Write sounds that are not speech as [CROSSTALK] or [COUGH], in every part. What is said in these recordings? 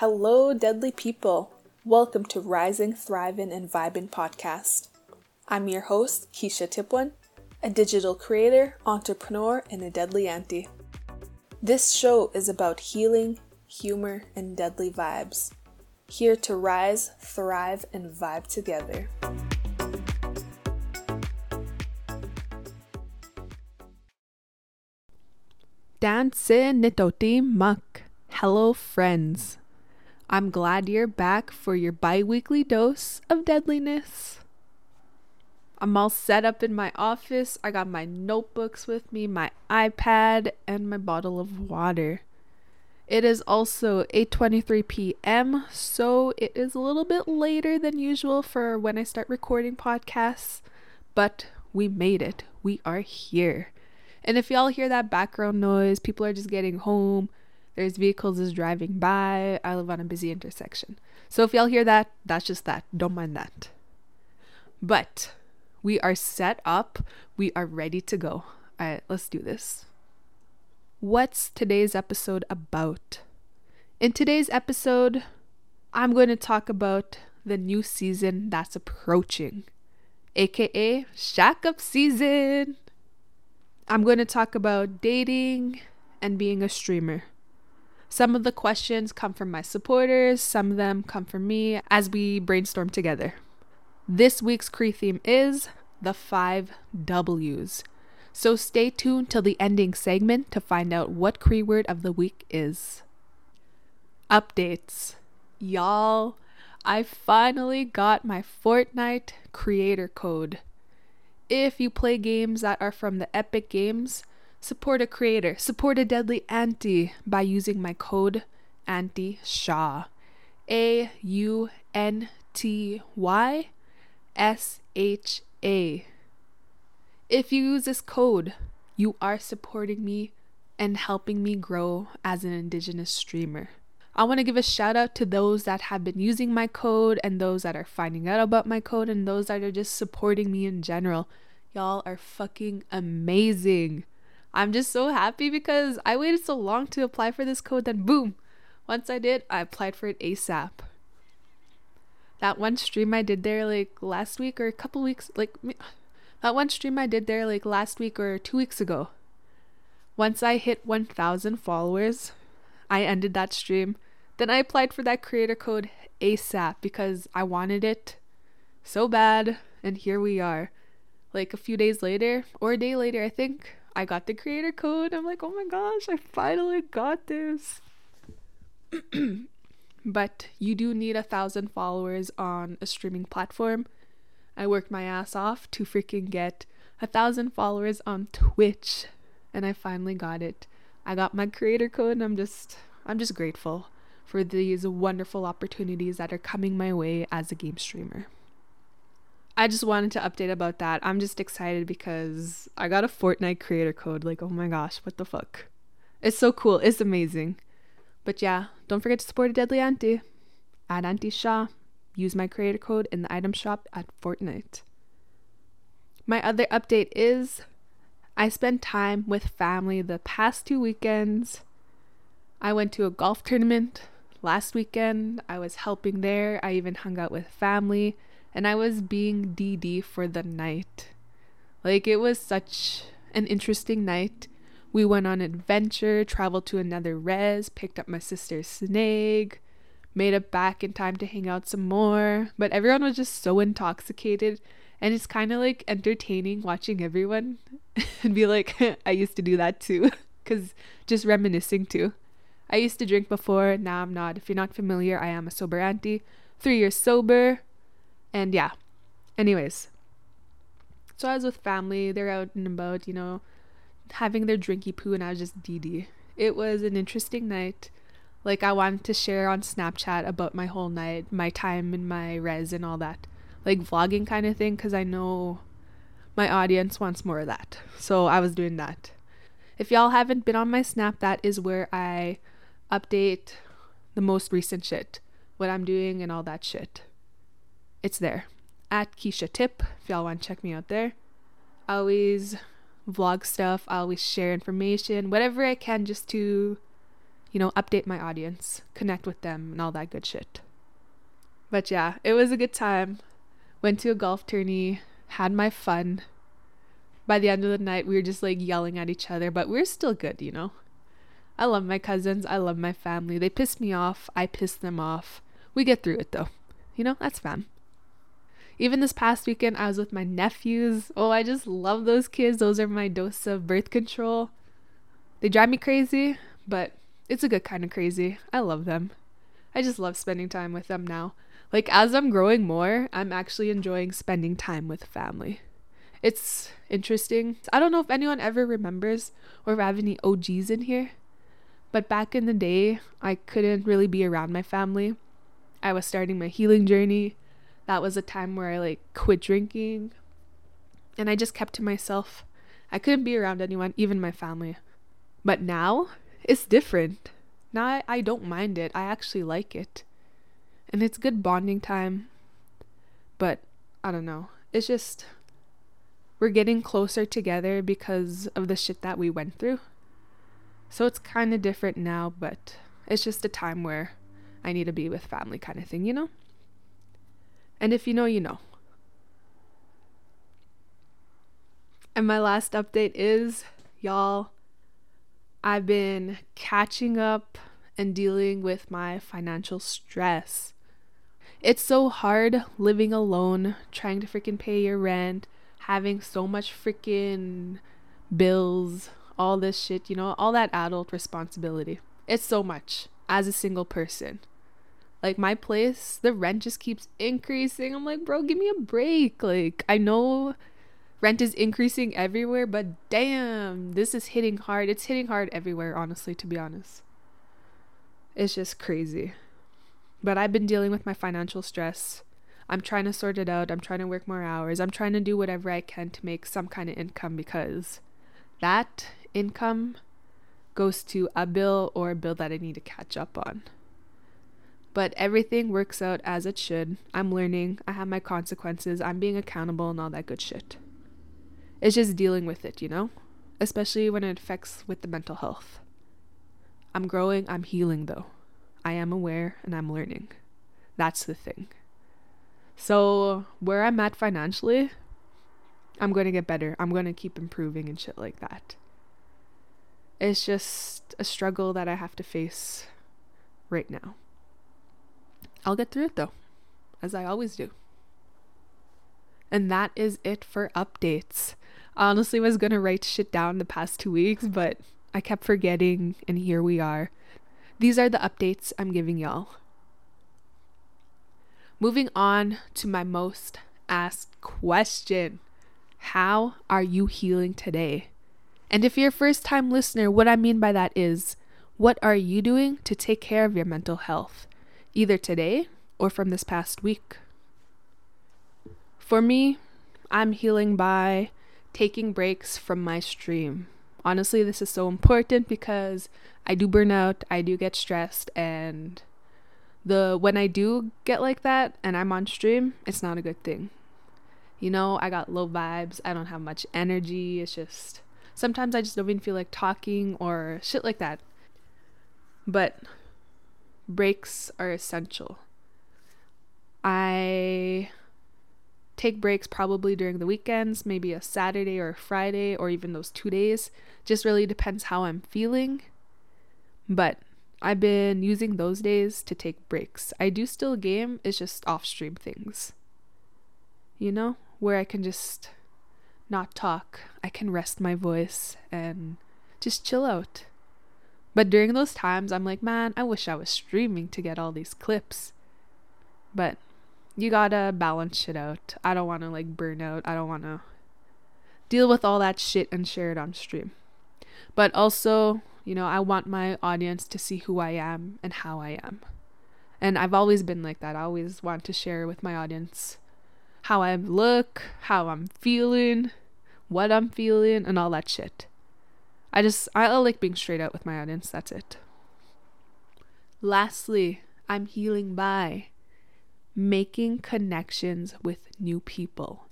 Hello, deadly people. Welcome to Rising, Thriving, and Vibing podcast. I'm your host, Kesha Tipewan, a digital creator, entrepreneur, and a deadly auntie. This show is about healing, humor, and deadly vibes. Here to rise, thrive, and vibe together. Dance nitoti mak. Hello, friends. I'm glad you're back for your bi weekly dose of deadliness. I'm all set up in my office. I got my notebooks with me, my iPad, and my bottle of water. It is also 8:23 p.m., so it is a little bit later than usual for when I start recording podcasts, but we made it. We are here. And if y'all hear that background noise, people are just getting home. There's vehicles is driving by. I live on a busy intersection. So if y'all hear that, that's just that. Don't mind that. But we are set up. We are ready to go. All right, let's do this. What's today's episode about? In today's episode, I'm going to talk about the new season that's approaching, aka Shack Up season. I'm going to talk about dating and being a streamer. Some of the questions come from my supporters, some of them come from me as we brainstorm together. This week's Cree theme is the five W's. So stay tuned till the ending segment to find out what Cree word of the week is. Updates. Y'all, I finally got my Fortnite creator code. If you play games that are from the Epic Games, support a creator, support a deadly anti by using my code Aunty Sha. A U N T Y S H A. If you use this code, you are supporting me and helping me grow as an Indigenous streamer. I want to give a shout out to those that have been using my code and those that are finding out about my code and those that are just supporting me in general. Y'all are fucking amazing. I'm just so happy because I waited so long to apply for this code, then boom, once I did, I applied for it ASAP. That one stream I did there like last week or a couple weeks, like that one stream I did there like last week or two weeks ago. Once I hit 1,000 followers, I ended that stream. Then I applied for that creator code ASAP because I wanted it so bad. And here we are. Like a few days later, or a day later, I think, I got the creator code. I'm like, oh my gosh, I finally got this. [CLEARS THROAT] but you do need a thousand followers on a streaming platform. I worked my ass off to freaking get a thousand followers on Twitch, and I finally got it. I got my creator code, and I'm just I'm just grateful for these wonderful opportunities that are coming my way as a game streamer. I just wanted to update about that. I'm just excited because I got a Fortnite creator code. Like, oh my gosh, what the fuck? It's so cool. It's amazing. But yeah, don't forget to support a deadly auntie. At Aunty Sha. Use my creator code in the item shop at Fortnite. My other update is I spent time with family the past two weekends. I went to a golf tournament last weekend. I was helping there. I even hung out with family and I was being DD for the night. Like it was such an interesting night. We went on adventure, traveled to another res, picked up my sister's snake, made it back in time to hang out some more. But everyone was just so intoxicated, and it's kind of like entertaining watching everyone [LAUGHS] and be like, [LAUGHS] I used to do that too, [LAUGHS] because just reminiscing too. I used to drink before, now I'm not. If you're not familiar, I am a sober auntie. Three years sober, and yeah. Anyways. So I was with family, they're out and about, you know, having their drinky poo and I was just DD. It was an interesting night. Like I wanted to share on Snapchat about my whole night, my time in my res and all that. Like vlogging kind of thing cuz I know my audience wants more of that. So I was doing that. If y'all haven't been on my Snap, that is where I update the most recent shit, what I'm doing and all that shit it's there at Kesha Tip if y'all want to check me out there. I always vlog stuff, I always share information, whatever I can just to you know, update my audience, connect with them, and all that good shit. But yeah, it was a good time. Went to a golf tourney, had my fun. By the end of the night, we were just like yelling at each other, but we we're still good, you know? I love my cousins. I love my family. They piss me off. I piss them off. We get through it though. You know, that's fun. Even this past weekend, I was with my nephews. Oh, I just love those kids. Those are my dose of birth control. They drive me crazy, but it's a good kind of crazy. I love them. I just love spending time with them now. Like, as I'm growing more, I'm actually enjoying spending time with family. It's interesting. I don't know if anyone ever remembers or if I have any OGs in here, but back in the day, I couldn't really be around my family. I was starting my healing journey. That was a time where I like quit drinking and I just kept to myself. I couldn't be around anyone, even my family. But now it's different. Now I, I don't mind it. I actually like it. And it's good bonding time. But I don't know. It's just we're getting closer together because of the shit that we went through. So it's kind of different now, but it's just a time where I need to be with family kind of thing, you know? And if you know, you know. And my last update is y'all, I've been catching up and dealing with my financial stress. It's so hard living alone, trying to freaking pay your rent, having so much freaking bills, all this shit, you know, all that adult responsibility. It's so much as a single person. Like my place, the rent just keeps increasing. I'm like, bro, give me a break. Like, I know rent is increasing everywhere, but damn, this is hitting hard. It's hitting hard everywhere, honestly, to be honest. It's just crazy. But I've been dealing with my financial stress. I'm trying to sort it out. I'm trying to work more hours. I'm trying to do whatever I can to make some kind of income because that income goes to a bill or a bill that I need to catch up on. But everything works out as it should. I'm learning, I have my consequences, I'm being accountable, and all that good shit. It's just dealing with it, you know? Especially when it affects with the mental health. I'm growing, I'm healing though. I am aware and I'm learning. That's the thing. So, where I'm at financially, I'm going to get better. I'm going to keep improving and shit like that. It's just a struggle that I have to face right now. I'll get through it though, as I always do. And that is it for updates. I honestly was going to write shit down the past two weeks, but I kept forgetting, and here we are. These are the updates I'm giving y'all. Moving on to my most asked question How are you healing today? And if you're a first time listener, what I mean by that is what are you doing to take care of your mental health, either today or from this past week? For me, I'm healing by taking breaks from my stream. Honestly, this is so important because I do burn out, I do get stressed, and the when I do get like that and I'm on stream, it's not a good thing. You know, I got low vibes, I don't have much energy, it's just Sometimes I just don't even feel like talking or shit like that. But breaks are essential. I take breaks probably during the weekends, maybe a Saturday or a Friday or even those two days. Just really depends how I'm feeling. But I've been using those days to take breaks. I do still game, it's just off stream things. You know, where I can just not talk. I can rest my voice and just chill out. But during those times, I'm like, man, I wish I was streaming to get all these clips. But you gotta balance shit out. I don't wanna like burn out. I don't wanna deal with all that shit and share it on stream. But also, you know, I want my audience to see who I am and how I am. And I've always been like that. I always want to share with my audience how I look, how I'm feeling, what I'm feeling, and all that shit. I just, I like being straight out with my audience. That's it. Lastly, I'm healing by making connections with new people.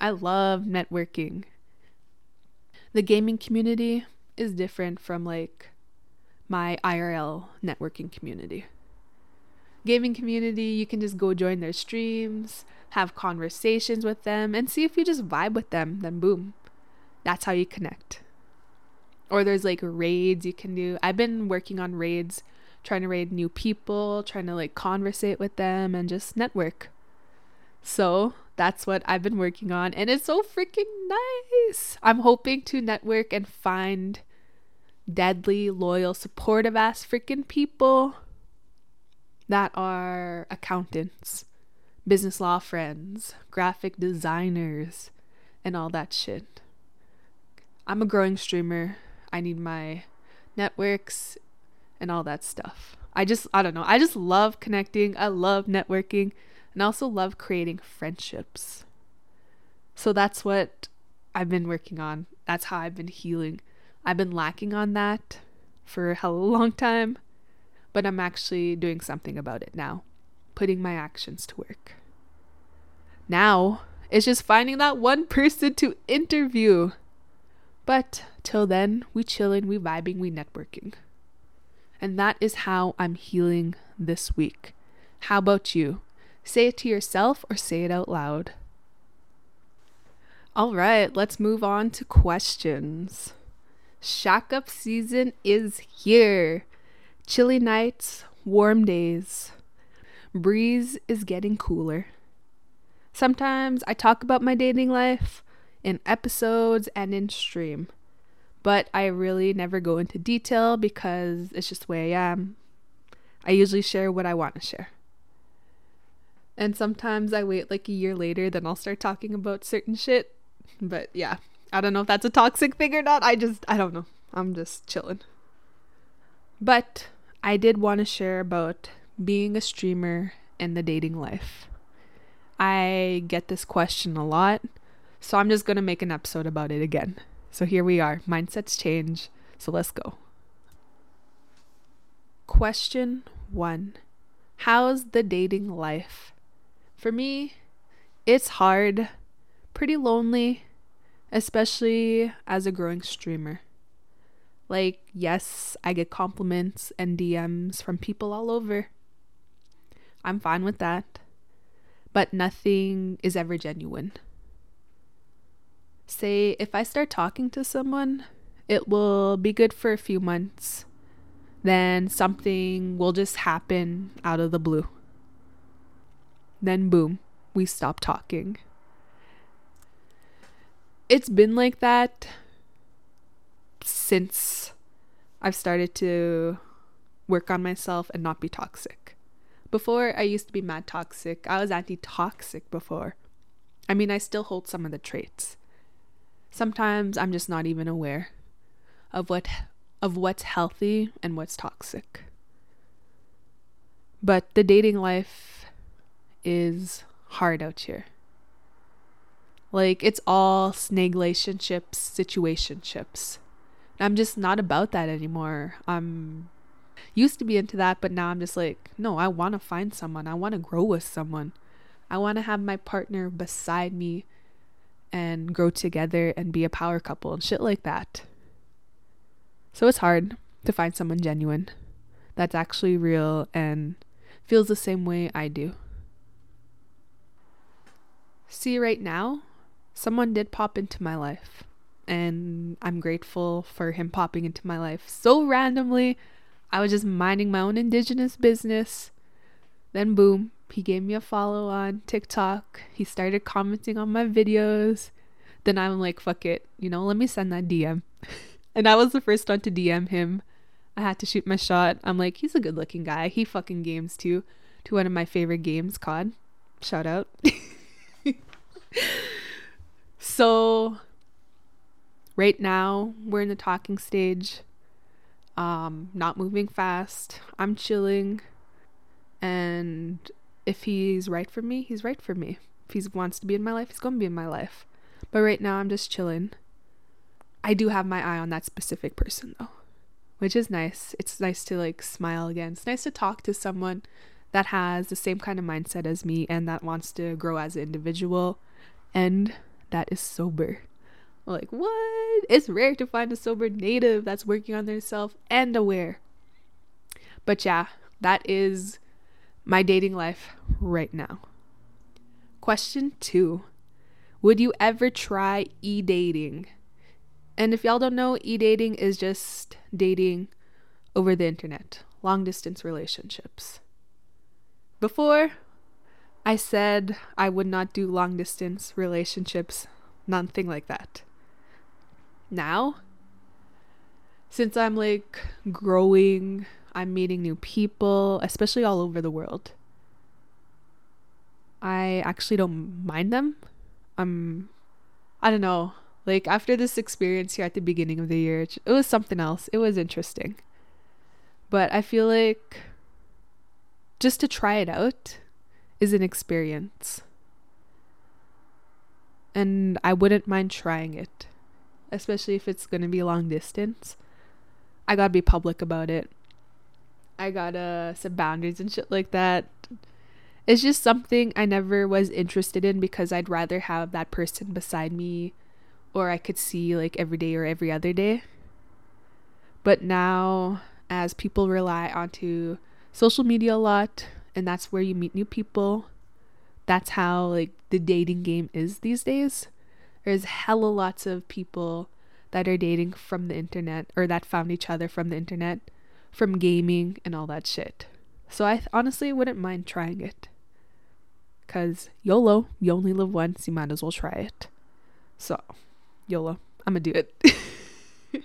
I love networking. The gaming community is different from like my IRL networking community. Gaming community, you can just go join their streams, have conversations with them, and see if you just vibe with them. Then, boom, that's how you connect. Or there's like raids you can do. I've been working on raids, trying to raid new people, trying to like conversate with them and just network. So that's what I've been working on, and it's so freaking nice. I'm hoping to network and find deadly, loyal, supportive ass freaking people that are accountants, business law friends, graphic designers, and all that shit. I'm a growing streamer. I need my networks and all that stuff. I just, I don't know. I just love connecting. I love networking and I also love creating friendships. So that's what I've been working on. That's how I've been healing. I've been lacking on that for a a long time, but I'm actually doing something about it now, putting my actions to work. Now, it's just finding that one person to interview. But till then, we chilling, we vibing, we networking. And that is how I'm healing this week. How about you? Say it to yourself or say it out loud. All right, let's move on to questions. Shack up season is here. Chilly nights, warm days. Breeze is getting cooler. Sometimes I talk about my dating life in episodes and in stream, but I really never go into detail because it's just the way I am. I usually share what I want to share. And sometimes I wait like a year later, then I'll start talking about certain shit. But yeah, I don't know if that's a toxic thing or not. I just, I don't know. I'm just chilling. But I did want to share about being a streamer and the dating life. I get this question a lot, so I'm just going to make an episode about it again. So here we are. Mindsets change. So let's go. Question one How's the dating life? For me, it's hard, pretty lonely, especially as a growing streamer. Like, yes, I get compliments and DMs from people all over. I'm fine with that. But nothing is ever genuine. Say, if I start talking to someone, it will be good for a few months. Then something will just happen out of the blue. Then, boom, we stop talking. It's been like that since I've started to work on myself and not be toxic. Before, I used to be mad toxic. I was anti toxic before. I mean, I still hold some of the traits. Sometimes I'm just not even aware of what of what's healthy and what's toxic. But the dating life is hard out here. Like it's all snake relationships, situationships. I'm just not about that anymore. I'm used to be into that, but now I'm just like, no, I want to find someone. I want to grow with someone. I want to have my partner beside me and grow together and be a power couple and shit like that. So it's hard to find someone genuine that's actually real and feels the same way I do. See, right now, someone did pop into my life, and I'm grateful for him popping into my life so randomly. I was just minding my own indigenous business. Then, boom, he gave me a follow on TikTok. He started commenting on my videos. Then I'm like, fuck it, you know, let me send that DM. [LAUGHS] and I was the first one to DM him. I had to shoot my shot. I'm like, he's a good looking guy. He fucking games too. To one of my favorite games, COD. Shout out. [LAUGHS] so right now we're in the talking stage. Um, not moving fast. I'm chilling. And if he's right for me, he's right for me. If he wants to be in my life, he's going to be in my life. But right now, I'm just chilling. I do have my eye on that specific person, though, which is nice. It's nice to like smile again. It's nice to talk to someone that has the same kind of mindset as me and that wants to grow as an individual and that is sober. Like, what? It's rare to find a sober native that's working on themselves and aware. But yeah, that is my dating life right now. Question two Would you ever try e dating? And if y'all don't know, e dating is just dating over the internet, long distance relationships. Before, I said I would not do long distance relationships, nothing like that. Now, since I'm like growing, I'm meeting new people, especially all over the world. I actually don't mind them. I'm, I don't know. Like after this experience here at the beginning of the year, it was something else. It was interesting. But I feel like just to try it out is an experience. And I wouldn't mind trying it, especially if it's going to be long distance. I got to be public about it. I got to set boundaries and shit like that. It's just something I never was interested in because I'd rather have that person beside me or I could see like every day or every other day. But now, as people rely onto social media a lot, and that's where you meet new people, that's how like the dating game is these days. There's hella lots of people that are dating from the internet or that found each other from the internet, from gaming and all that shit. So I th- honestly wouldn't mind trying it. Cause YOLO, you only live once, you might as well try it. So YOLO. I'm to do it. [LAUGHS]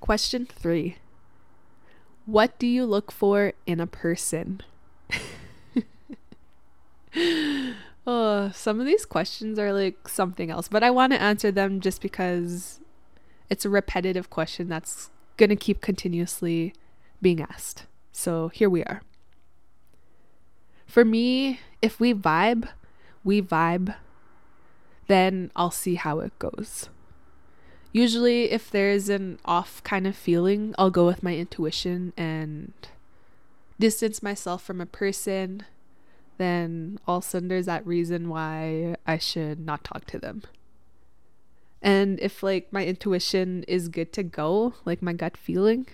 Question three What do you look for in a person? [LAUGHS] oh, some of these questions are like something else, but I want to answer them just because it's a repetitive question that's going to keep continuously being asked. So here we are. For me, if we vibe, we vibe then I'll see how it goes. Usually, if there's an off kind of feeling, I'll go with my intuition and distance myself from a person. Then all of a there's that reason why I should not talk to them. And if like my intuition is good to go, like my gut feeling,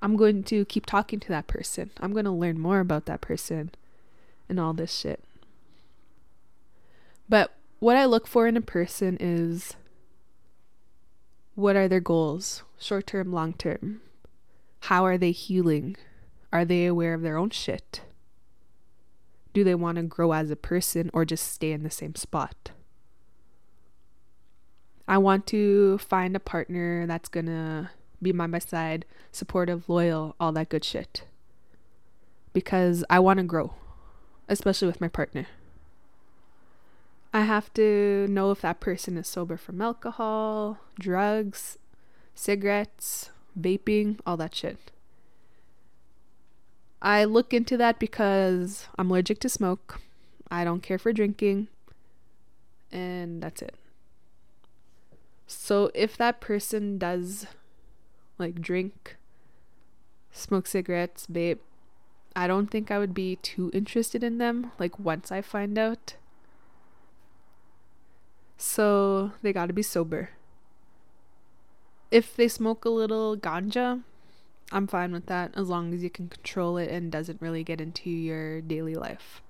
I'm going to keep talking to that person. I'm going to learn more about that person and all this shit. But what I look for in a person is what are their goals, short term, long term? How are they healing? Are they aware of their own shit? Do they want to grow as a person or just stay in the same spot? I want to find a partner that's to be by my side, supportive, loyal, all that good shit. Because I want to grow, especially with my partner. I have to know if that person is sober from alcohol, drugs, cigarettes, vaping, all that shit. I look into that because I'm allergic to smoke. I don't care for drinking. And that's it. So if that person does like drink, smoke cigarettes, vape, I don't think I would be too interested in them like once I find out. So they got to be sober. If they smoke a little ganja, I'm fine with that as long as you can control it and doesn't really get into your daily life.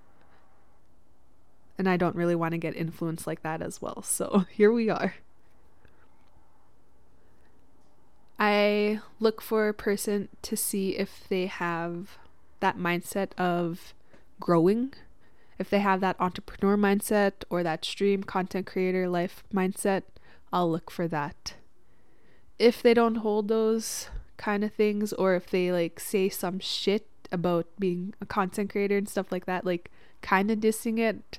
And I don't really want to get influenced like that as well. So [LAUGHS] here we are. I look for a person to see if they have that mindset of growing if they have that entrepreneur mindset or that stream content creator life mindset, I'll look for that. If they don't hold those kind of things, or if they like say some shit about being a content creator and stuff like that, like kind of dissing it,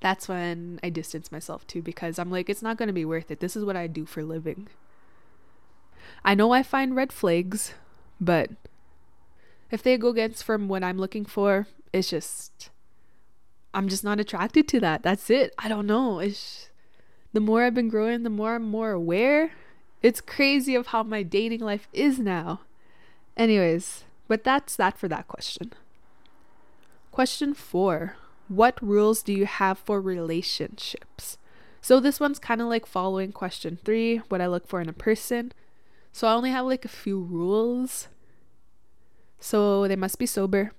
that's when I distance myself too because I'm like, it's not going to be worth it. This is what I do for living. I know I find red flags, but if they go against from what I'm looking for, it's just I'm just not attracted to that. That's it. I don't know. It's the more I've been growing, the more I'm more aware. It's crazy of how my dating life is now. Anyways, but that's that for that question. Question 4. What rules do you have for relationships? So this one's kind of like following question 3, what I look for in a person. So I only have like a few rules So they must be sober.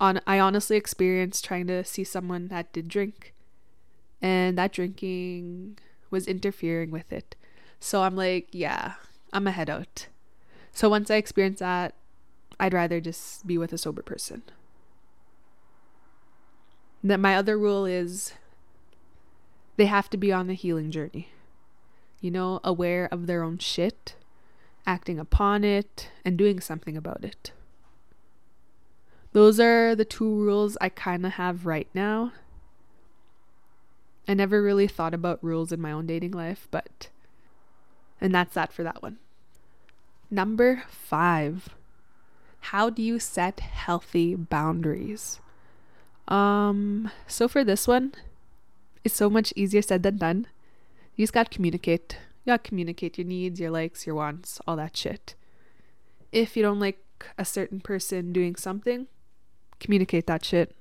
On I honestly experienced trying to see someone that did drink and that drinking was interfering with it. So I'm like, yeah, I'm a head out. So once I experience that, I'd rather just be with a sober person. That my other rule is they have to be on the healing journey. You know, aware of their own shit, acting upon it, and doing something about it. Those are the two rules I kind of have right now. I never really thought about rules in my own dating life, but. And that's that for that one. Number five. How do you set healthy boundaries? Um, so for this one, it's so much easier said than done. You just gotta communicate. You gotta communicate your needs, your likes, your wants, all that shit. If you don't like a certain person doing something, communicate that shit.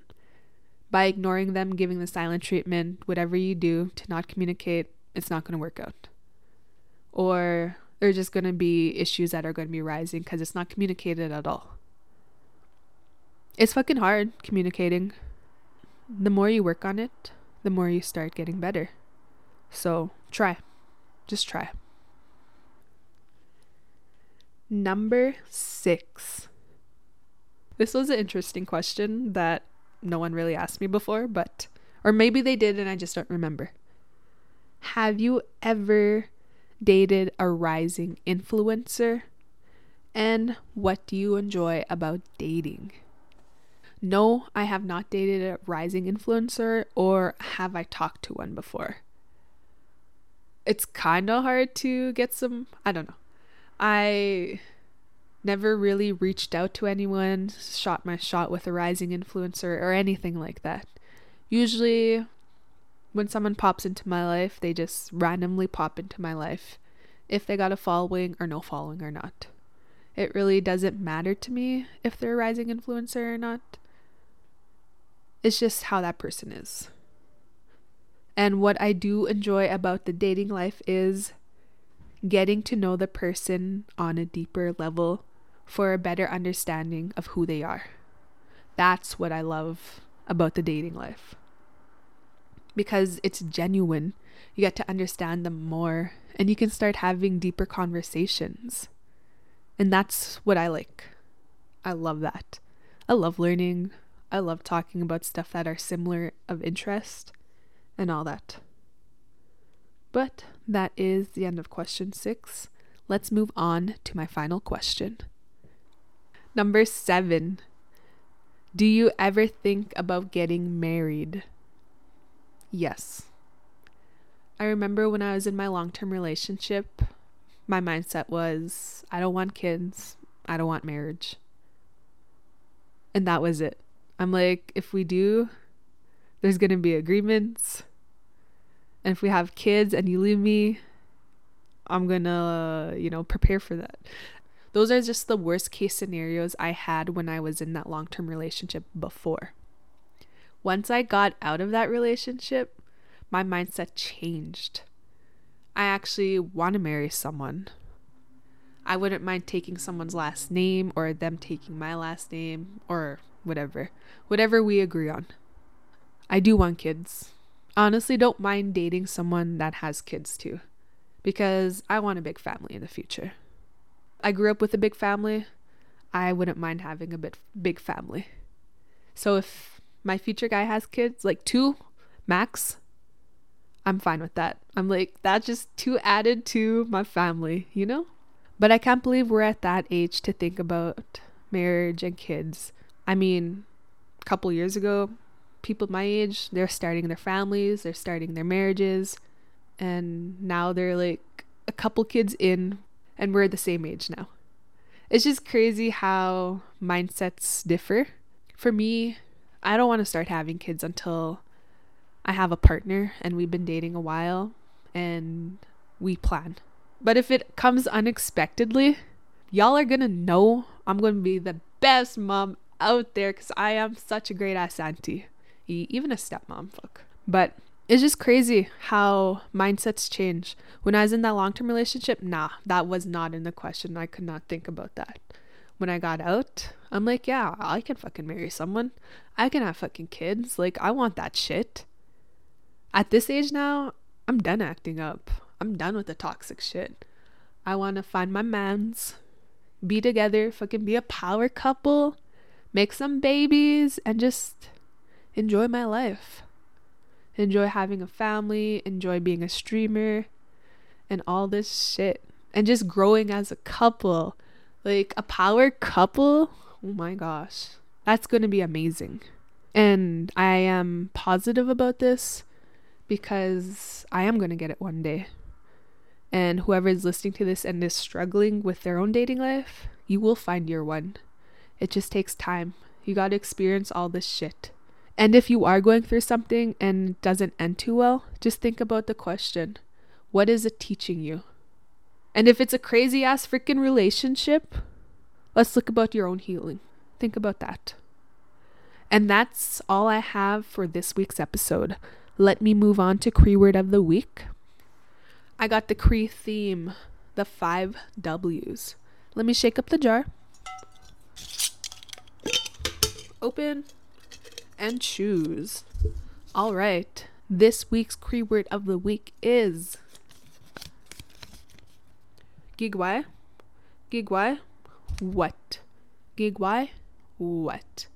By ignoring them, giving the silent treatment, whatever you do to not communicate, it's not gonna work out. Or there's just gonna be issues that are gonna be rising because it's not communicated at all. It's fucking hard communicating the more you work on it, the more you start getting better. So try. Just try. Number six. This was an interesting question that no one really asked me before, but, or maybe they did and I just don't remember. Have you ever dated a rising influencer? And what do you enjoy about dating? No, I have not dated a rising influencer, or have I talked to one before? It's kind of hard to get some. I don't know. I never really reached out to anyone, shot my shot with a rising influencer, or anything like that. Usually, when someone pops into my life, they just randomly pop into my life, if they got a following or no following or not. It really doesn't matter to me if they're a rising influencer or not. It's just how that person is. And what I do enjoy about the dating life is getting to know the person on a deeper level for a better understanding of who they are. That's what I love about the dating life. Because it's genuine. You get to understand them more and you can start having deeper conversations. And that's what I like. I love that. I love learning. I love talking about stuff that are similar of interest and all that. But that is the end of question six. Let's move on to my final question. Number seven. Do you ever think about getting married? Yes. I remember when I was in my long term relationship, my mindset was I don't want kids, I don't want marriage. And that was it. I'm like, if we do, there's going to be agreements. And if we have kids and you leave me, I'm to, you know, prepare for that. Those are just the worst case scenarios I had when I was in that long term relationship before. Once I got out of that relationship, my mindset changed. I actually want to marry someone. I wouldn't mind taking someone's last name or them taking my last name or whatever. Whatever we agree on. I do want kids. Honestly, don't mind dating someone that has kids too, because I want a big family in the future. I grew up with a big family. I wouldn't mind having a bit big family. So if my future guy has kids, like two max, I'm fine with that. I'm like, that's just too added to my family, you know? But I can't believe we're at that age to think about marriage and kids. I mean, a couple years ago, people my age, they're starting their families, they're starting their marriages, and now they're like a couple kids in, and we're the same age now. It's just crazy how mindsets differ. For me, I don't want to start having kids until I have a partner and we've been dating a while and we plan. But if it comes unexpectedly, y'all are gonna know I'm gonna be the best mom out there because I am such a great ass auntie, even a stepmom. Fuck. But it's just crazy how mindsets change. When I was in that long term relationship, nah, that was not in the question. I could not think about that. when I got out, I'm like, yeah, I can fucking marry someone. I can have fucking kids. Like, I want that shit. At this age now, I'm done acting up. I'm done with the toxic shit. I want to find my mans, be together, fucking be a power couple, make some babies, and just enjoy my life. Enjoy having a family, enjoy being a streamer, and all this shit. And just growing as a couple. Like a power couple. Oh my gosh. That's going to be amazing. And I am positive about this because I am going to get it one day. And whoever is listening to this and is struggling with their own dating life, you will find your one. It just takes time. You got to experience all this shit. And if you are going through something and it doesn't end too well, just think about the question what is it teaching you? And if it's a crazy ass freaking relationship, let's look about your own healing. Think about that. And that's all I have for this week's episode. Let me move on to Cree word of the week. I got the Cree theme, the five W's. Let me shake up the jar. Open and choose. All right. This week's Cree word of the week is Gigwai. Gigwai. What? Gigwai. What?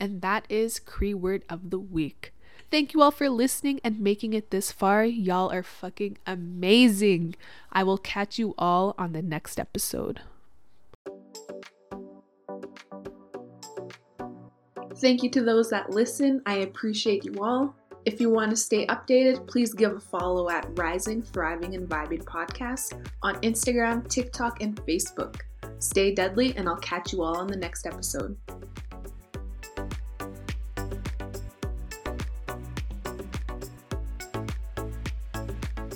And that is Cree word of the week. Thank you all for listening and making it this far. Y'all are fucking amazing. I will catch you all on the next episode. Thank you to those that listen. I appreciate you all. If you want to stay updated, please give a follow at Rising, Thriving, and Vibing Podcast on Instagram, TikTok, and Facebook. Stay deadly, and I'll catch you all on the next episode.